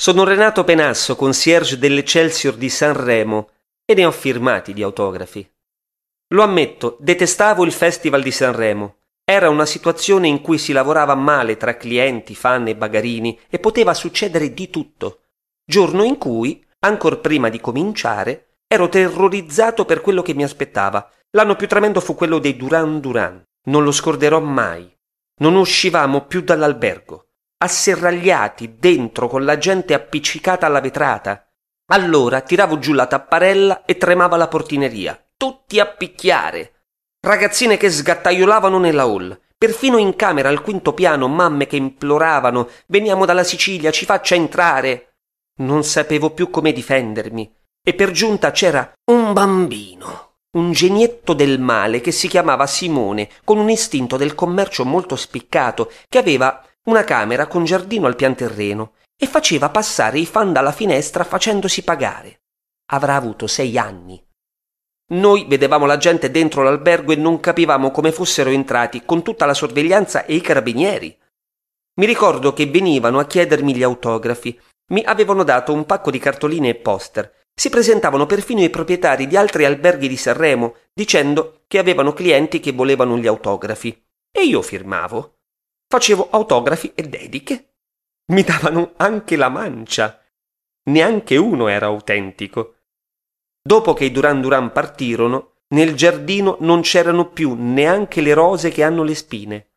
Sono Renato Penasso, concierge dell'Eccelsior di Sanremo e ne ho firmati di autografi. Lo ammetto, detestavo il Festival di Sanremo. Era una situazione in cui si lavorava male tra clienti, fan e bagarini e poteva succedere di tutto. Giorno in cui, ancor prima di cominciare, ero terrorizzato per quello che mi aspettava. L'anno più tremendo fu quello dei Duran Duran. Non lo scorderò mai. Non uscivamo più dall'albergo, asserragliati dentro con la gente appiccicata alla vetrata. Allora tiravo giù la tapparella e tremava la portineria. Tutti a picchiare. Ragazzine che sgattaiolavano nella hall. Perfino in camera al quinto piano mamme che imploravano Veniamo dalla Sicilia, ci faccia entrare. Non sapevo più come difendermi. E per giunta c'era un bambino un genietto del male che si chiamava Simone, con un istinto del commercio molto spiccato, che aveva una camera con giardino al pian terreno e faceva passare i fan dalla finestra facendosi pagare. Avrà avuto sei anni. Noi vedevamo la gente dentro l'albergo e non capivamo come fossero entrati con tutta la sorveglianza e i carabinieri. Mi ricordo che venivano a chiedermi gli autografi. Mi avevano dato un pacco di cartoline e poster si presentavano perfino i proprietari di altri alberghi di Sanremo dicendo che avevano clienti che volevano gli autografi. E io firmavo. Facevo autografi e dediche. Mi davano anche la mancia. Neanche uno era autentico. Dopo che i Duran Duran partirono, nel giardino non c'erano più neanche le rose che hanno le spine.